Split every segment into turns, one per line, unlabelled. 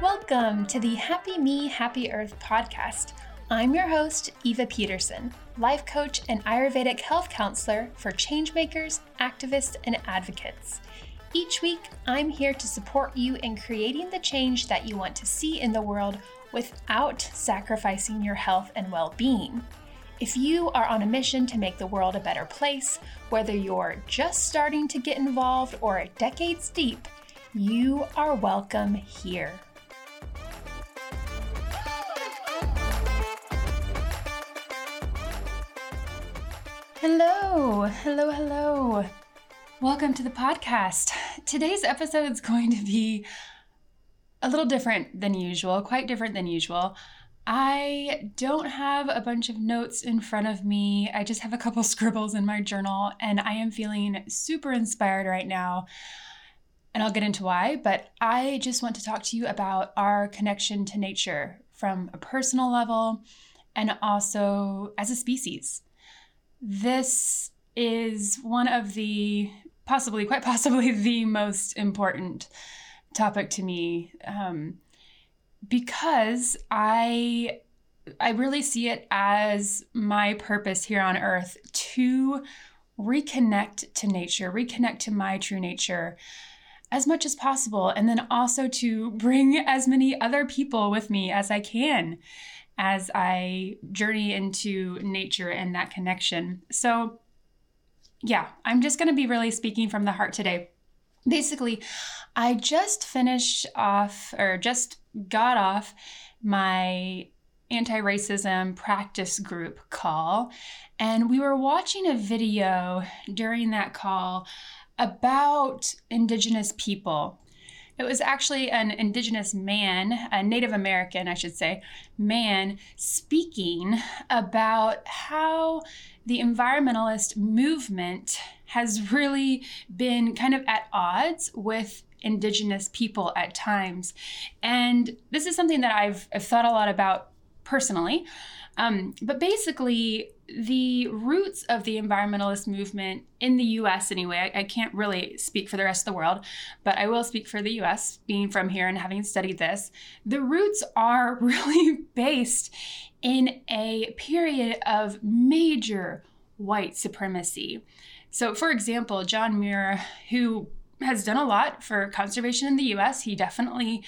Welcome to the Happy Me, Happy Earth podcast. I'm your host, Eva Peterson, life coach and Ayurvedic health counselor for changemakers, activists, and advocates. Each week, I'm here to support you in creating the change that you want to see in the world without sacrificing your health and well being. If you are on a mission to make the world a better place, whether you're just starting to get involved or decades deep, you are welcome here. Hello, hello, hello. Welcome to the podcast. Today's episode is going to be a little different than usual, quite different than usual. I don't have a bunch of notes in front of me. I just have a couple scribbles in my journal, and I am feeling super inspired right now. And I'll get into why, but I just want to talk to you about our connection to nature from a personal level and also as a species. This is one of the possibly, quite possibly, the most important topic to me. Um, because I I really see it as my purpose here on earth to reconnect to nature, reconnect to my true nature as much as possible, and then also to bring as many other people with me as I can as I journey into nature and that connection. So, yeah, I'm just going to be really speaking from the heart today. Basically, I just finished off or just got off my anti racism practice group call, and we were watching a video during that call about Indigenous people. It was actually an Indigenous man, a Native American, I should say, man, speaking about how the environmentalist movement has really been kind of at odds with indigenous people at times. And this is something that I've, I've thought a lot about personally. Um, but basically, the roots of the environmentalist movement in the US, anyway, I, I, can't really speak for the rest of the world, but I will speak for the US, being from here and having studied this. The roots are really based in a period of major white supremacy. So, for example, John Muir, who has done a lot for conservation in the US. He definitely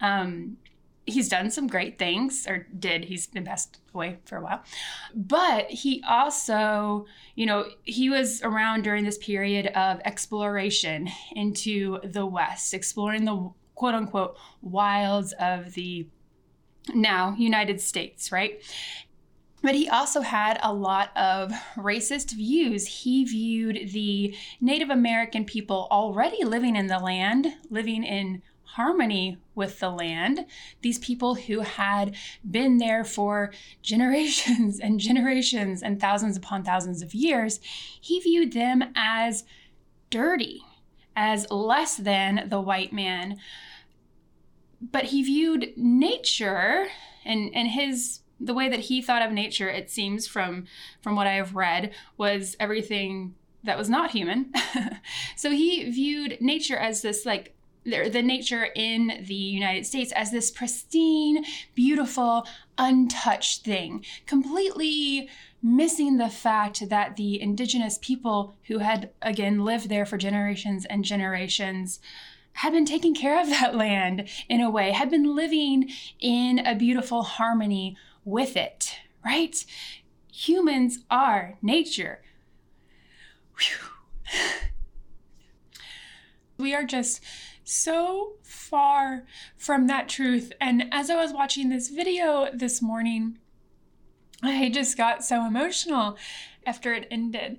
um, he's done some great things or did he's been passed away for a while but he also you know he was around during this period of exploration into the west exploring the quote unquote wilds of the now united states right but he also had a lot of racist views. He viewed the Native American people already living in the land, living in harmony with the land, these people who had been there for generations and generations and thousands upon thousands of years, he viewed them as dirty, as less than the white man. But he viewed nature and, and his the way that he thought of nature, it seems from from what I have read, was everything that was not human. so he viewed nature as this like the, nature in the United States as this pristine, beautiful, untouched thing, completely missing the fact that the indigenous people who had again lived there for generations and generations had been taking care of that land in a way, had been living in a beautiful harmony with it, right? Humans are nature. Whew. We are just so far from that truth. And as I was watching this video this morning, I just got so emotional after it ended.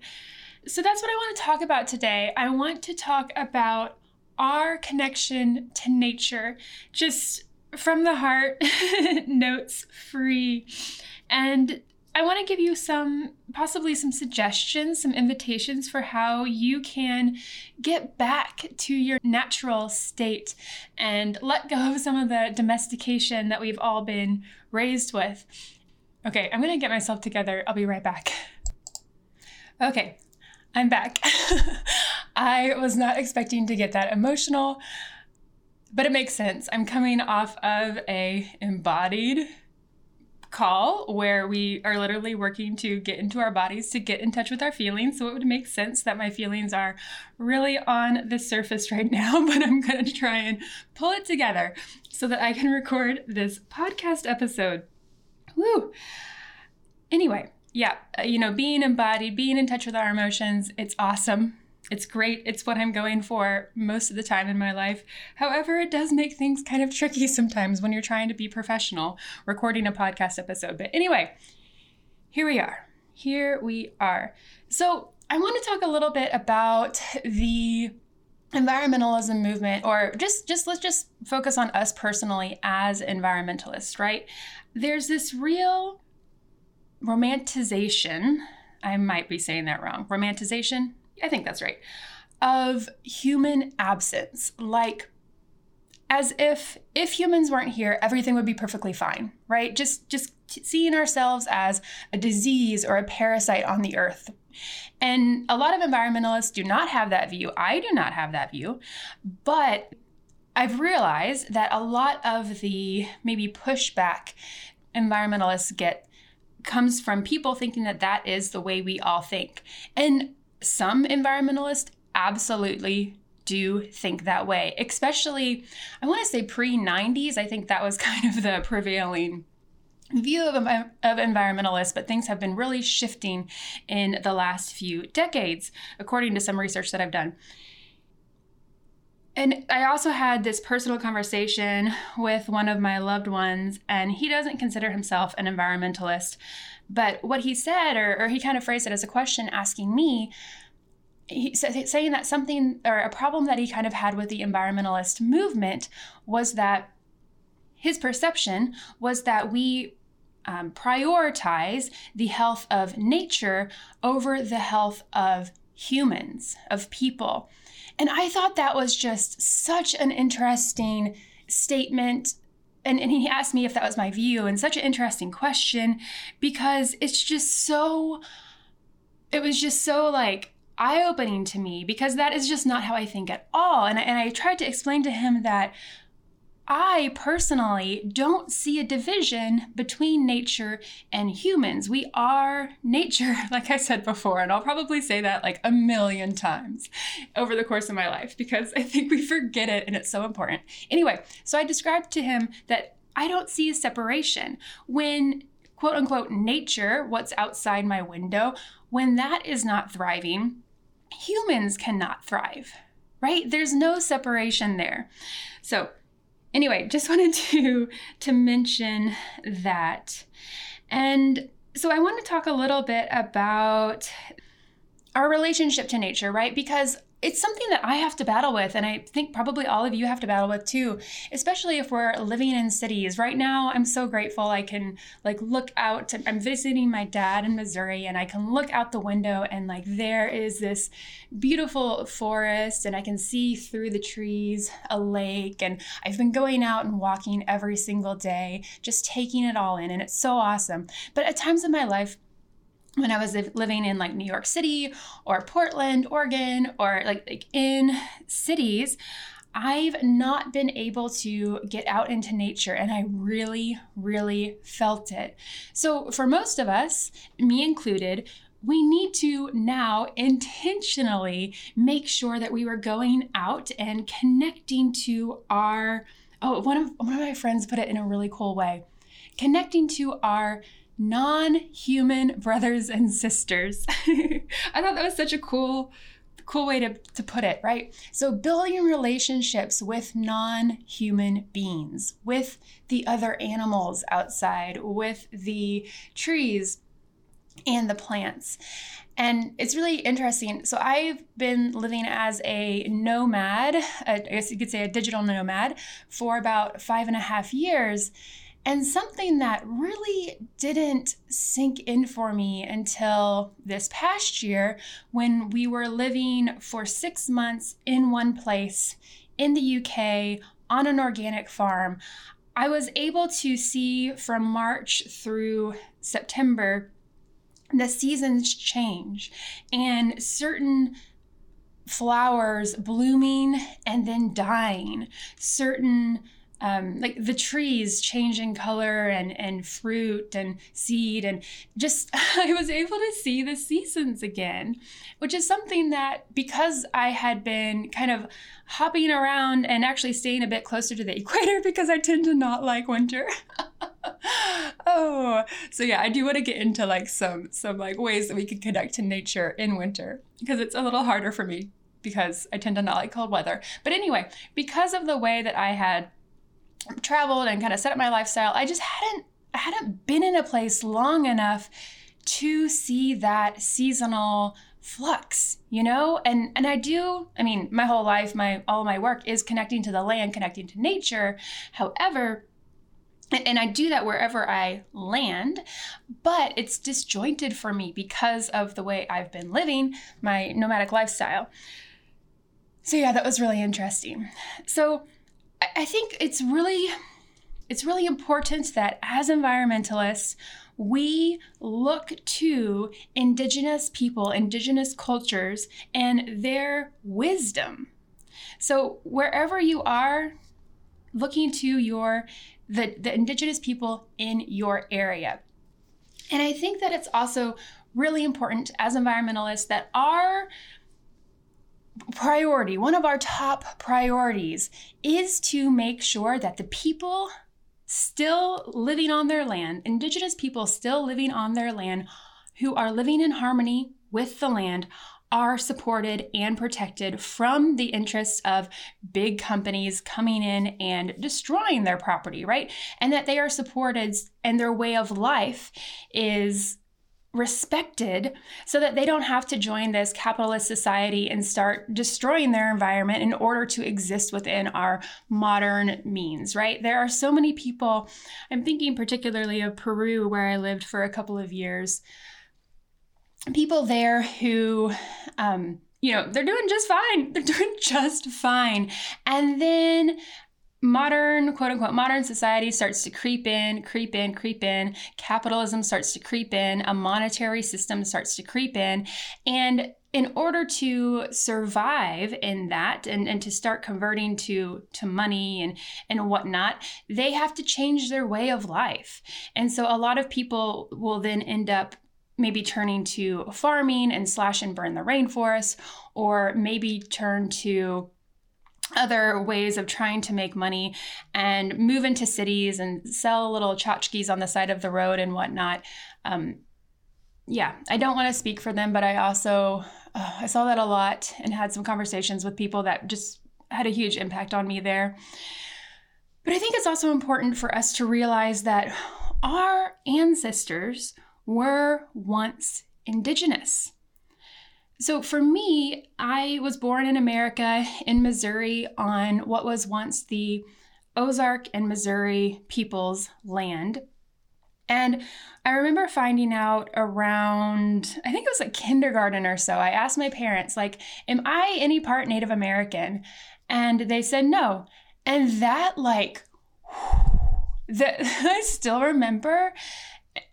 So that's what I want to talk about today. I want to talk about our connection to nature, just from the heart, notes free. And I want to give you some, possibly some suggestions, some invitations for how you can get back to your natural state and let go of some of the domestication that we've all been raised with. Okay, I'm going to get myself together. I'll be right back. Okay, I'm back. I was not expecting to get that emotional. but it makes sense. I'm coming off of a embodied call where we are literally working to get into our bodies to get in touch with our feelings. So it would make sense that my feelings are really on the surface right now, but I'm going to try and pull it together so that I can record this podcast episode. Woo! Anyway, yeah, you know, being embodied, being in touch with our emotions, it's awesome. It's great. It's what I'm going for most of the time in my life. However, it does make things kind of tricky sometimes when you're trying to be professional recording a podcast episode. But anyway, here we are. Here we are. So, I want to talk a little bit about the environmentalism movement or just just let's just focus on us personally as environmentalists, right? There's this real romanticization I might be saying that wrong. Romanticization? I think that's right, of human absence. Like, as if if humans weren't here everything would be perfectly fine right? Just just seeing ourselves as a disease or a parasite on the earth. And a lot of environmentalists do not have that view. I do not have that view. But i've realized that a lot of the maybe pushback environmentalists get comes from people thinking that that is the way we all think. And some environmentalists absolutely do think that way, especially, I want to say pre 90s. I think that was kind of the prevailing view of, of environmentalists, but things have been really shifting in the last few decades, according to some research that I've done. And I also had this personal conversation with one of my loved ones, and he doesn't consider himself an environmentalist. But what he said, or, or he kind of phrased it as a question asking me, he, saying that something or a problem that he kind of had with the environmentalist movement was that his perception was that we um, prioritize the health of nature over the health of humans, of people. And I thought that was just such an interesting statement. And, and he asked me if that was my view, and such an interesting question because it's just so, it was just so like eye opening to me because that is just not how I think at all. And I, and I tried to explain to him that I personally don't see a division between nature and humans. We are nature, like I said before, and I'll probably say that like a million times over the course of my life because I think we forget it and it's so important. Anyway, so I described to him that I don't see a separation when quote unquote nature, what's outside my window, when that is not thriving, humans cannot thrive, right? There's no separation there. So, anyway, just wanted to to mention that. And so I want to talk a little bit about our relationship to nature, right? Because it's something that I have to battle with, and I think probably all of you have to battle with too, especially if we're living in cities. Right now, I'm so grateful I can like look out. To, I'm visiting my dad in Missouri, and I can look out the window, and like there is this beautiful forest, and I can see through the trees a lake. And I've been going out and walking every single day, just taking it all in, and it's so awesome. But at times in my life, when I was living in like New York City or Portland, Oregon, or like, like in cities, I've not been able to get out into nature and I really, really felt it. So, for most of us, me included, we need to now intentionally make sure that we were going out and connecting to our oh one of one of my friends put it in a really cool way connecting to our non human brothers and sisters. I thought that was such a cool, cool way to, to put it, right? So, building relationships with non human beings, with the other animals outside, with the trees and the plants. And it's really interesting. So, I've been living as a nomad, uh, I guess you could say a digital nomad, for about five and a half years. And something that really didn't sink in for me until this past year when we were living for six months in one place in the UK on an organic farm. I was able to see from March through September the seasons change and certain flowers blooming and then dying, certain um, like the trees changing color and and fruit and seed and just I was able to see the seasons again, which is something that because I had been kind of hopping around and actually staying a bit closer to the equator because I tend to not like winter. oh, so yeah, I do want to get into like some some like ways that we can connect to nature in winter because it's a little harder for me because I tend to not like cold weather. But anyway, because of the way that I had traveled and kind of set up my lifestyle, I just hadn't I hadn't been in a place long enough to see that seasonal flux, you know? And and I do, I mean, my whole life, my all my work is connecting to the land, connecting to nature. However, and I do that wherever I land, but it's disjointed for me because of the way I've been living my nomadic lifestyle. So yeah, that was really interesting. So I think it's really it's really important that as environmentalists we look to indigenous people, indigenous cultures and their wisdom. So wherever you are looking to your the, the indigenous people in your area. And I think that it's also really important as environmentalists that our priority, one of our top priorities, is to make sure that the people still living on their land, Indigenous people still living on their land, who are living in harmony with the land, are supported and protected from the interests of big companies coming in and destroying their property, right? And that they are supported and their way of life is respected so that they don't have to join this capitalist society and start destroying their environment in order to exist within our modern means, right? There are so many people, I'm thinking particularly of Peru, where I lived for a couple of years, people there who, um, you know, they're doing just fine. They're doing just fine. And then modern quote unquote modern society starts to creep in creep in creep in. Capitalism starts to creep in. A monetary system starts to creep in. And in order to survive in that and, and to start converting to to money and and whatnot they have to change their way of life. And so a lot of people will then end up maybe turning to farming and slash and burn the rainforest or maybe turn to other ways of trying to make money and move into cities and sell little tchotchkes on the side of the road and whatnot. Um, yeah, I don't want to speak for them, but I also uh, I saw that a lot and had some conversations with people that just had a huge impact on me there. But I think it's also important for us to realize that our ancestors were once indigenous. So for me, I was born in America in Missouri on what was once the Ozark and Missouri people's land. And I remember finding out around, I think it was like kindergarten or so. I asked my parents, like, am I any part Native American? And they said no. And that, like, that I still remember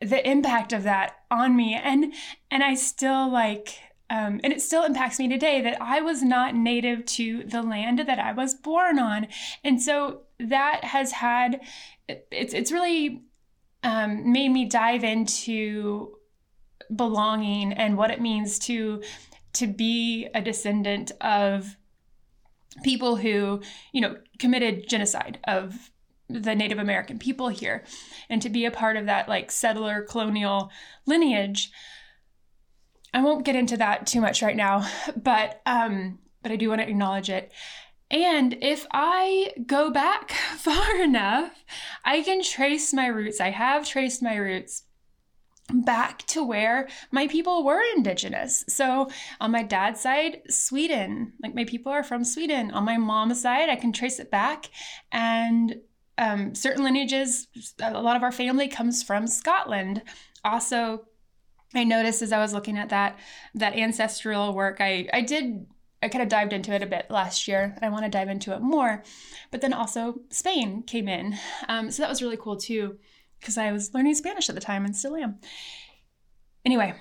the impact of that on me. And and I still like um, and it still impacts me today that I was not native to the land that I was born on. And so that has had, it's, it's really um, made me dive into belonging and what it means to to be a descendant of people who you know committed genocide of the Native American people here and to be a part of that like settler colonial lineage I won't get into that too much right now, but um, but I do want to acknowledge it. And if I go back far enough, I can trace my roots. I have traced my roots back to where my people were indigenous. So on my dad's side, Sweden, like my people are from Sweden. On my mom's side, I can trace it back. And um, certain lineages, a lot of our family comes from Scotland. Also, I noticed as I was looking at that that ancestral work, I I did I kind of dived into it a bit last year. I want to dive into it more, but then also Spain came in, um, so that was really cool too, because I was learning Spanish at the time and still am. Anyway,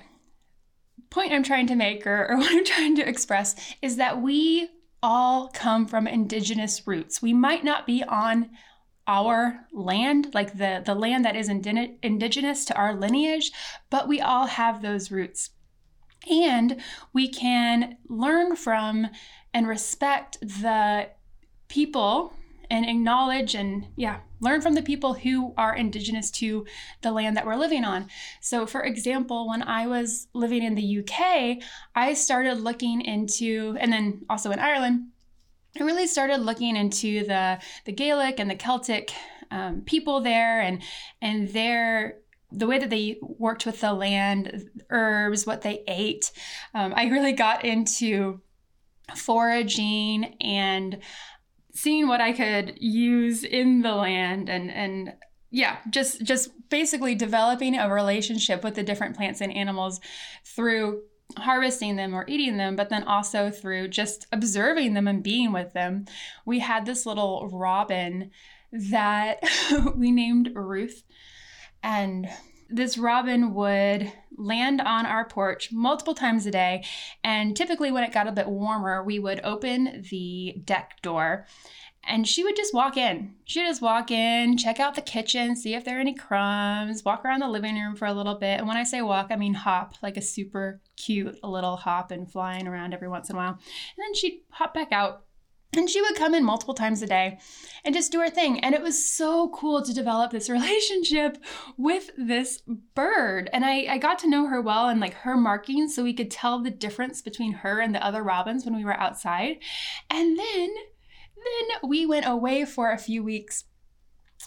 point I'm trying to make or, or what I'm trying to express is that we all come from indigenous roots. We might not be on our land, like the, the land that is indi- indigenous to our lineage, but we all have those roots. And we can learn from and respect the people and acknowledge and, yeah, learn from the people who are indigenous to the land that we're living on. So, for example, when I was living in the UK, I started looking into, and then also in Ireland, I really started looking into the the Gaelic and the Celtic um, people there, and and their the way that they worked with the land, herbs, what they ate. Um, I really got into foraging and seeing what I could use in the land and and yeah, just just basically developing a relationship with the different plants and animals through harvesting them or eating them, but then also through just observing them and being with them. We had this little robin that we named Ruth. And this robin would land on our porch multiple times a day. And typically, when it got a bit warmer, we would open the deck door and she would just walk in. She'd just walk in, check out the kitchen, see if there are any crumbs, walk around the living room for a little bit. And when I say walk, I mean hop, like a super cute little hop and flying around every once in a while. And then she'd hop back out. And she would come in multiple times a day and just do her thing. And it was so cool to develop this relationship with this bird. And I, I got to know her well and like her markings so we could tell the difference between her and the other robins when we were outside. And then then we went away for a few weeks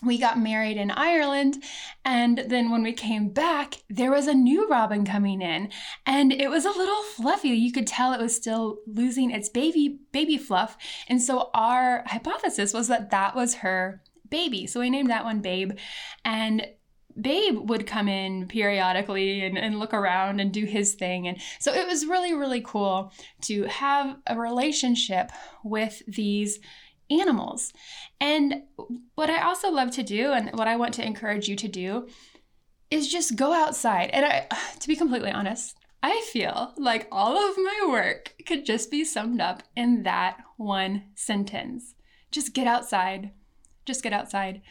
we got married in Ireland and then when we came back there was a new robin coming in and it was a little fluffy you could tell it was still losing its baby baby fluff and so our hypothesis was that that was her baby so we named that one babe and Babe would come in periodically and, and look around and do his thing. And so it was really, really cool to have a relationship with these animals. And what I also love to do, and what I want to encourage you to do, is just go outside. And I, to be completely honest, I feel like all of my work could just be summed up in that one sentence. Just get outside. Just get outside.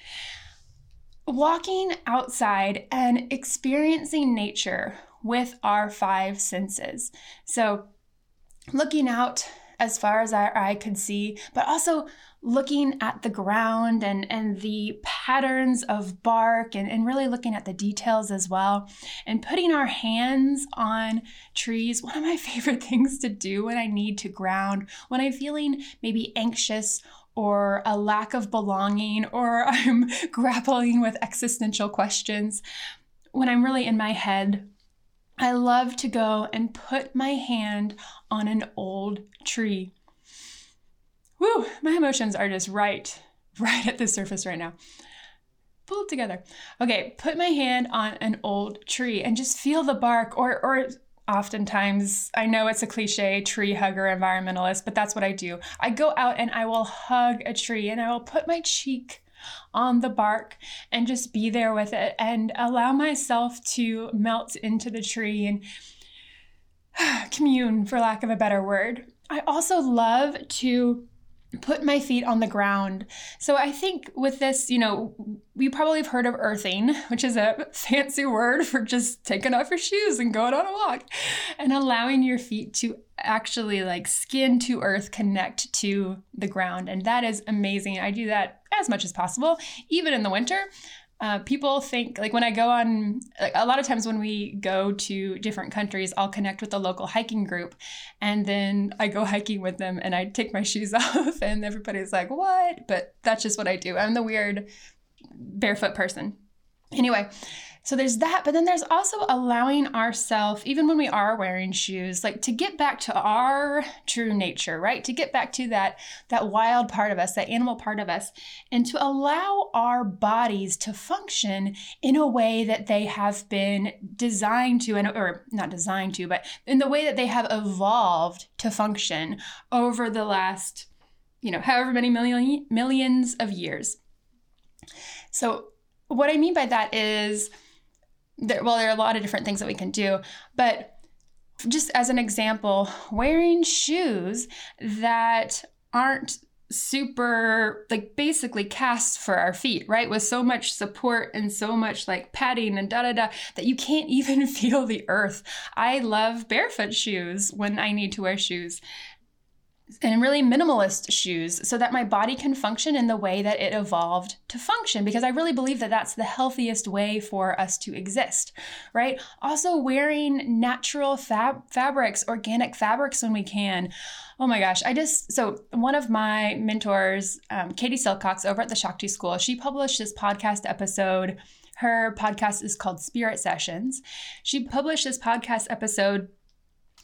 Walking outside and experiencing nature with our five senses. So, looking out as far as our eye could see, but also looking at the ground and, and the patterns of bark and, and really looking at the details as well. And putting our hands on trees, one of my favorite things to do when I need to ground, when I'm feeling maybe anxious or a lack of belonging, or I'm grappling with existential questions, when I'm really in my head, I love to go and put my hand on an old tree. Woo, my emotions are just right, right at the surface right now. Pull it together. Okay, put my hand on an old tree and just feel the bark, or, or oftentimes, I know it's a cliche, tree hugger environmentalist, but that's what I do. I go out and I will hug a tree and I will put my cheek on the bark and just be there with it and allow myself to melt into the tree and commune, for lack of a better word. I also love to put my feet on the ground. So I think with this, you know, we probably have heard of earthing, which is a fancy word for just taking off your shoes and going on a walk and allowing your feet to actually like skin to earth connect to the ground. And that is amazing. I do that as much as possible, even in the winter. Uh, people think like when I go on, like, a lot of times when we go to different countries, I'll connect with the local hiking group, and then I go hiking with them, and I take my shoes off, and everybody's like, "What?" But that's just what I do. I'm the weird barefoot person. Anyway, so there's that, but then there's also allowing ourselves, even when we are wearing shoes, like to get back to our true nature, right? To get back to that that wild part of us, that animal part of us, and to allow our bodies to function in a way that they have been designed to, and or not designed to, but in the way that they have evolved to function over the last, you know, however many million millions of years. So what I mean by that is well, there are a lot of different things that we can do, but just as an example, wearing shoes that aren't super like basically cast for our feet right? With so much support and so much like padding and da da da that you can't even feel the earth. I love barefoot shoes when i need to wear shoes and really minimalist shoes so that my body can function in the way that it evolved to function because I really believe that that's the healthiest way for us to exist, right? Also, wearing natural fab- fabrics, organic fabrics when we can. Oh my gosh, I just, so one of my mentors, um, Katie Silcox over at the Shakti School, she published this podcast episode. Her podcast is called Spirit Sessions. She published this podcast episode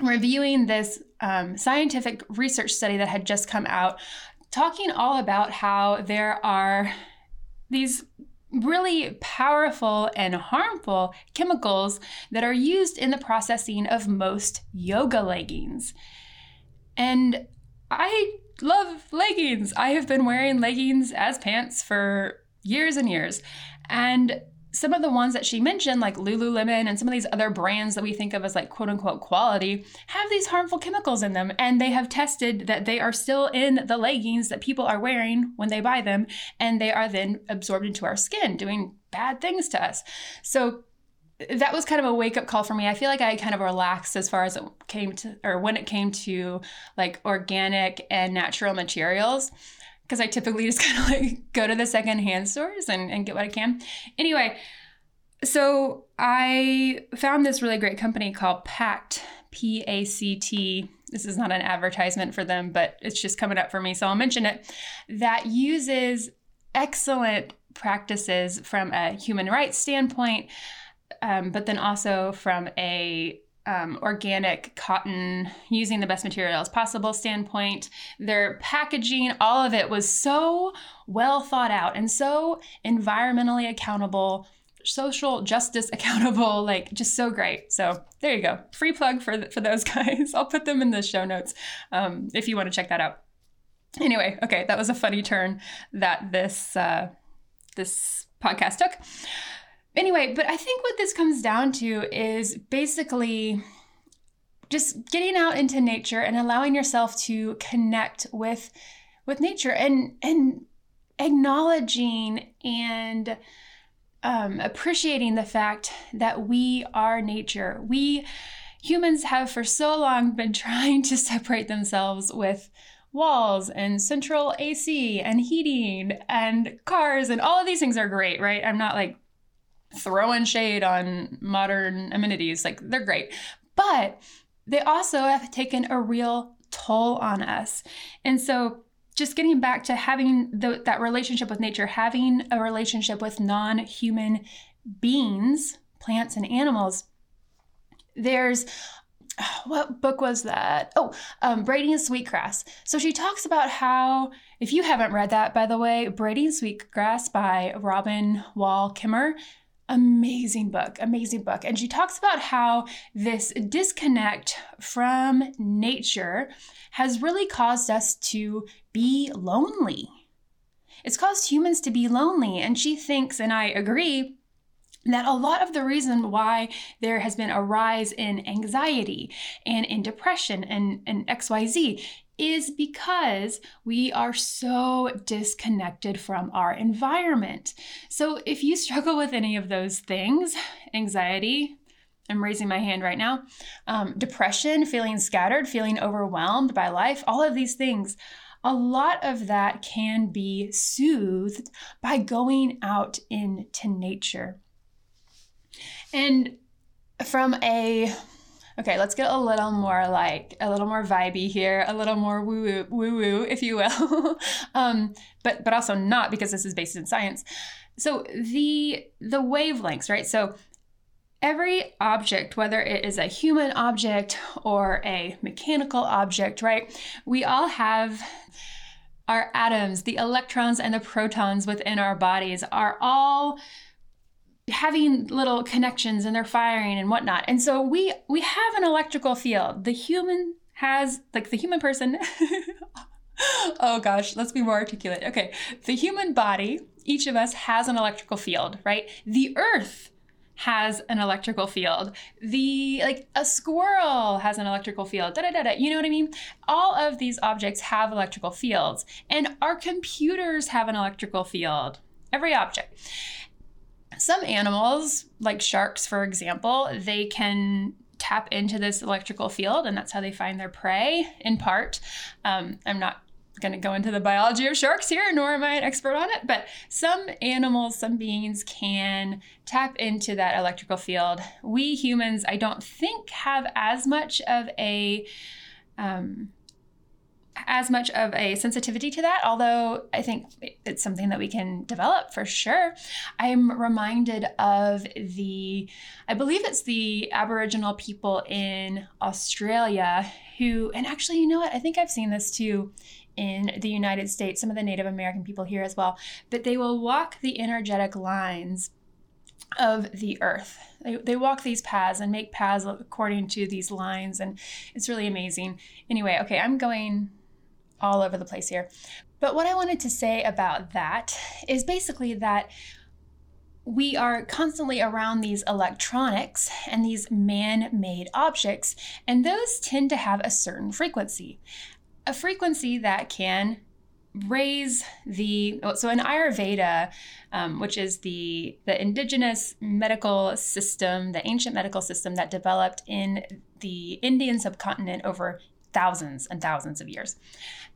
reviewing this um, scientific research study that had just come out, talking all about how there are these really powerful and harmful chemicals that are used in the processing of most yoga leggings. And I love leggings. I have been wearing leggings as pants for years and years. And some of the ones that she mentioned, like Lululemon and some of these other brands that we think of as like quote unquote quality, have these harmful chemicals in them. And they have tested that they are still in the leggings that people are wearing when they buy them. And they are then absorbed into our skin, doing bad things to us. So that was kind of a wake up call for me. I feel like I kind of relaxed as far as it came to, or when it came to like organic and natural materials because I typically just kind of like go to the secondhand stores and, and get what I can. Anyway, so I found this really great company called Pact, P A C T. This is not an advertisement for them, but it's just coming up for me, so I'll mention it. That uses excellent practices from a human rights standpoint, um, but then also from a um, organic cotton using the best materials possible standpoint. Their packaging, all of it was so well thought out and so environmentally accountable, social justice accountable, like just so great. So there you go. Free plug for, for those guys. I'll put them in the show notes um, if you want to check that out. Anyway, okay, that was a funny turn that this uh, this podcast took. Anyway, but I think what this comes down to is basically just getting out into nature and allowing yourself to connect with with nature and and acknowledging and um, appreciating the fact that we are nature. We humans have for so long been trying to separate themselves with walls and central AC and heating and cars and all of these things are great, right? I'm not like throwing shade on modern amenities. Like they're great. But they also have taken a real toll on us. And so just getting back to having the, that relationship with nature, having a relationship with non human beings, plants and animals, there's what book was that? Oh, um, Braiding Sweetgrass. So she talks about how, if you haven't read that, by the way, Braiding Sweetgrass by Robin Wall Kimmerer amazing book, amazing book. And she talks about how this disconnect from nature has really caused us to be lonely. It's caused humans to be lonely. And she thinks, and I agree, that a lot of the reason why there has been a rise in anxiety and in depression and, and XYZ is because we are so disconnected from our environment. So, if you struggle with any of those things, anxiety, I'm raising my hand right now, um, depression, feeling scattered, feeling overwhelmed by life, all of these things, a lot of that can be soothed by going out into nature. And from a Okay, let's get a little more like a little more vibey here, a little more woo woo woo woo, if you will, um, but but also not because this is based in science. So the the wavelengths, right? So every object, whether it is a human object or a mechanical object, right? We all have our atoms, the electrons and the protons within our bodies are all having little connections and they're firing and whatnot. And so we we have an electrical field. The human has like the human person. oh gosh, let's be more articulate. Okay, the human body, each of us has an electrical field, right? The earth has an electrical field. The like a squirrel has an electrical field. Da da da da. You know what I mean? All of these objects have electrical fields, and our computers have an electrical field. Every object. Some animals, like sharks, for example, they can tap into this electrical field, and that's how they find their prey. In part, um, I'm not going to go into the biology of sharks here, nor am I an expert on it, but some animals, some beings can tap into that electrical field. We humans, I don't think, have as much of a um, as much of a sensitivity to that, although I think it's something that we can develop for sure. I'm reminded of the, I believe it's the Aboriginal people in Australia who, and actually, you know what? I think I've seen this too in the United States, some of the Native American people here as well, but they will walk the energetic lines of the earth. They, they walk these paths and make paths according to these lines, and it's really amazing. Anyway, okay, I'm going all over the place here. But what I wanted to say about that is basically that we are constantly around these electronics and these man made objects, and those tend to have a certain frequency a frequency that can raise the so in ayurveda um, which is the the indigenous medical system the ancient medical system that developed in the indian subcontinent over thousands and thousands of years.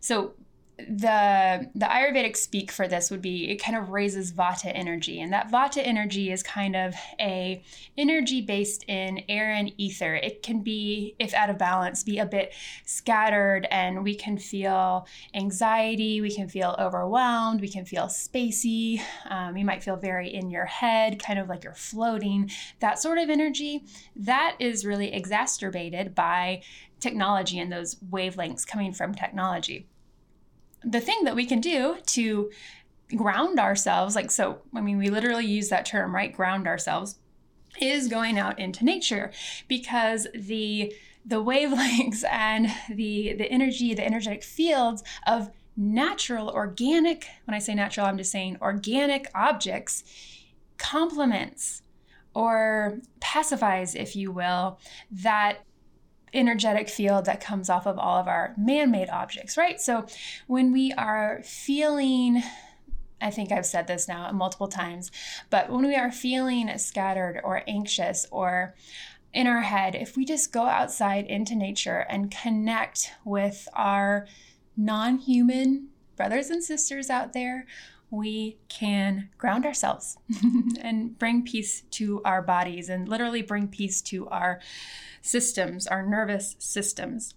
So the the ayurvedic speak for this would be it kind of raises vata energy and that vata energy is kind of a energy based in air and ether. It can be if out of balance be a bit scattered and we can feel anxiety we can feel overwhelmed we can feel spacey um, you might feel very in your head kind of like you're floating that sort of energy. That is really exacerbated by technology and those wavelengths coming from technology the thing that we can do to ground ourselves, like, so, I mean, we literally use that term, right? Ground ourselves, is going out into nature because the the wavelengths and the the energy the energetic fields of natural organic when i say natural i'm just saying organic objects complements or pacifies if you will that energetic field that comes off of all of our man made objects, right? So when we are feeling I think I've said this now multiple times, but when we are feeling scattered or anxious or in our head, if we just go outside into nature and connect with our non human brothers and sisters out there, we can ground ourselves and bring peace to our bodies and literally bring peace to our systems, our nervous systems.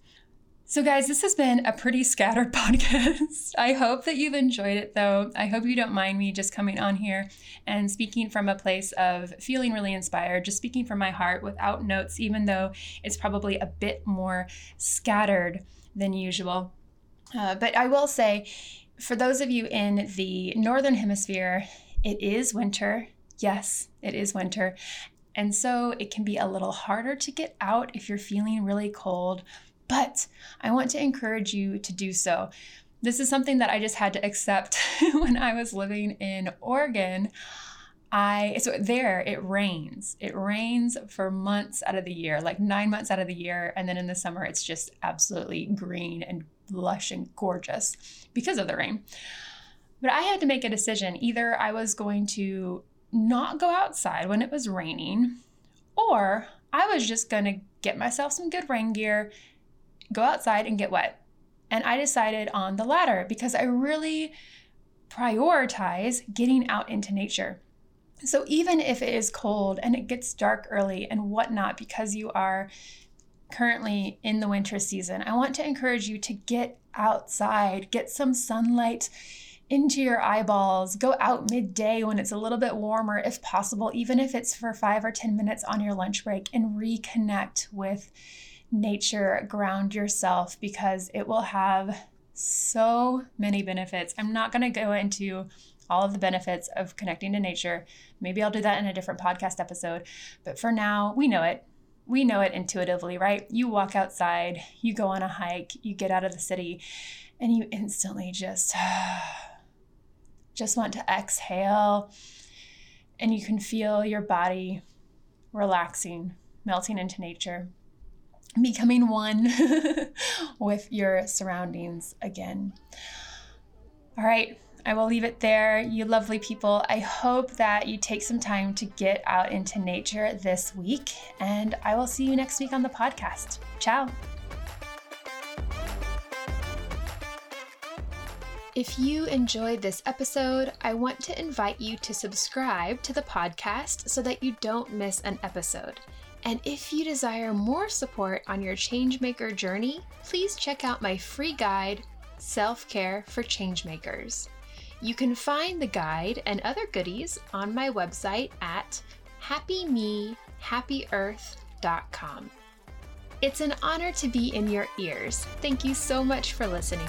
So, guys, this has been a pretty scattered podcast. I hope that you've enjoyed it, though. I hope you don't mind me just coming on here and speaking from a place of feeling really inspired, just speaking from my heart without notes, even though it's probably a bit more scattered than usual. Uh, but I will say, for those of you in the Northern Hemisphere, it is winter. Yes, it is winter. And so it can be a little harder to get out if you're feeling really cold, but I want to encourage you to do so. This is something that I just had to accept when I was living in Oregon. I so there it rains. It rains for months out of the year, like 9 months out of the year, and then in the summer it's just absolutely green and lush and gorgeous because of the rain. But I had to make a decision. Either I was going to not go outside when it was raining, or I was just going to get myself some good rain gear, go outside and get wet. And I decided on the latter because I really prioritize getting out into nature. So even if it is cold and it gets dark early and whatnot, because you are currently in the winter season, I want to encourage you to get outside, get some sunlight into your eyeballs. Go out midday when it's a little bit warmer, if possible, even if it's for five or 10 minutes on your lunch break, and reconnect with nature. Ground yourself because it will have so many benefits. I'm not going to go into all of the benefits of connecting to nature. Maybe I'll do that in a different podcast episode. But for now, we know it. We know it intuitively, right? You walk outside, you go on a hike, you get out of the city, and you instantly just just want to exhale and you can feel your body relaxing, melting into nature, becoming one with your surroundings again. All right, I will leave it there. You lovely people, I hope that you take some time to get out into nature this week, and I will see you next week on the podcast. Ciao. If you enjoyed this episode, I want to invite you to subscribe to the podcast so that you don't miss an episode. And if you desire more support on your changemaker journey, please check out my free guide, Self Care for Changemakers. You can find the guide and other goodies on my website at happymehappyearth.com. It's an honor to be in your ears. Thank you so much for listening.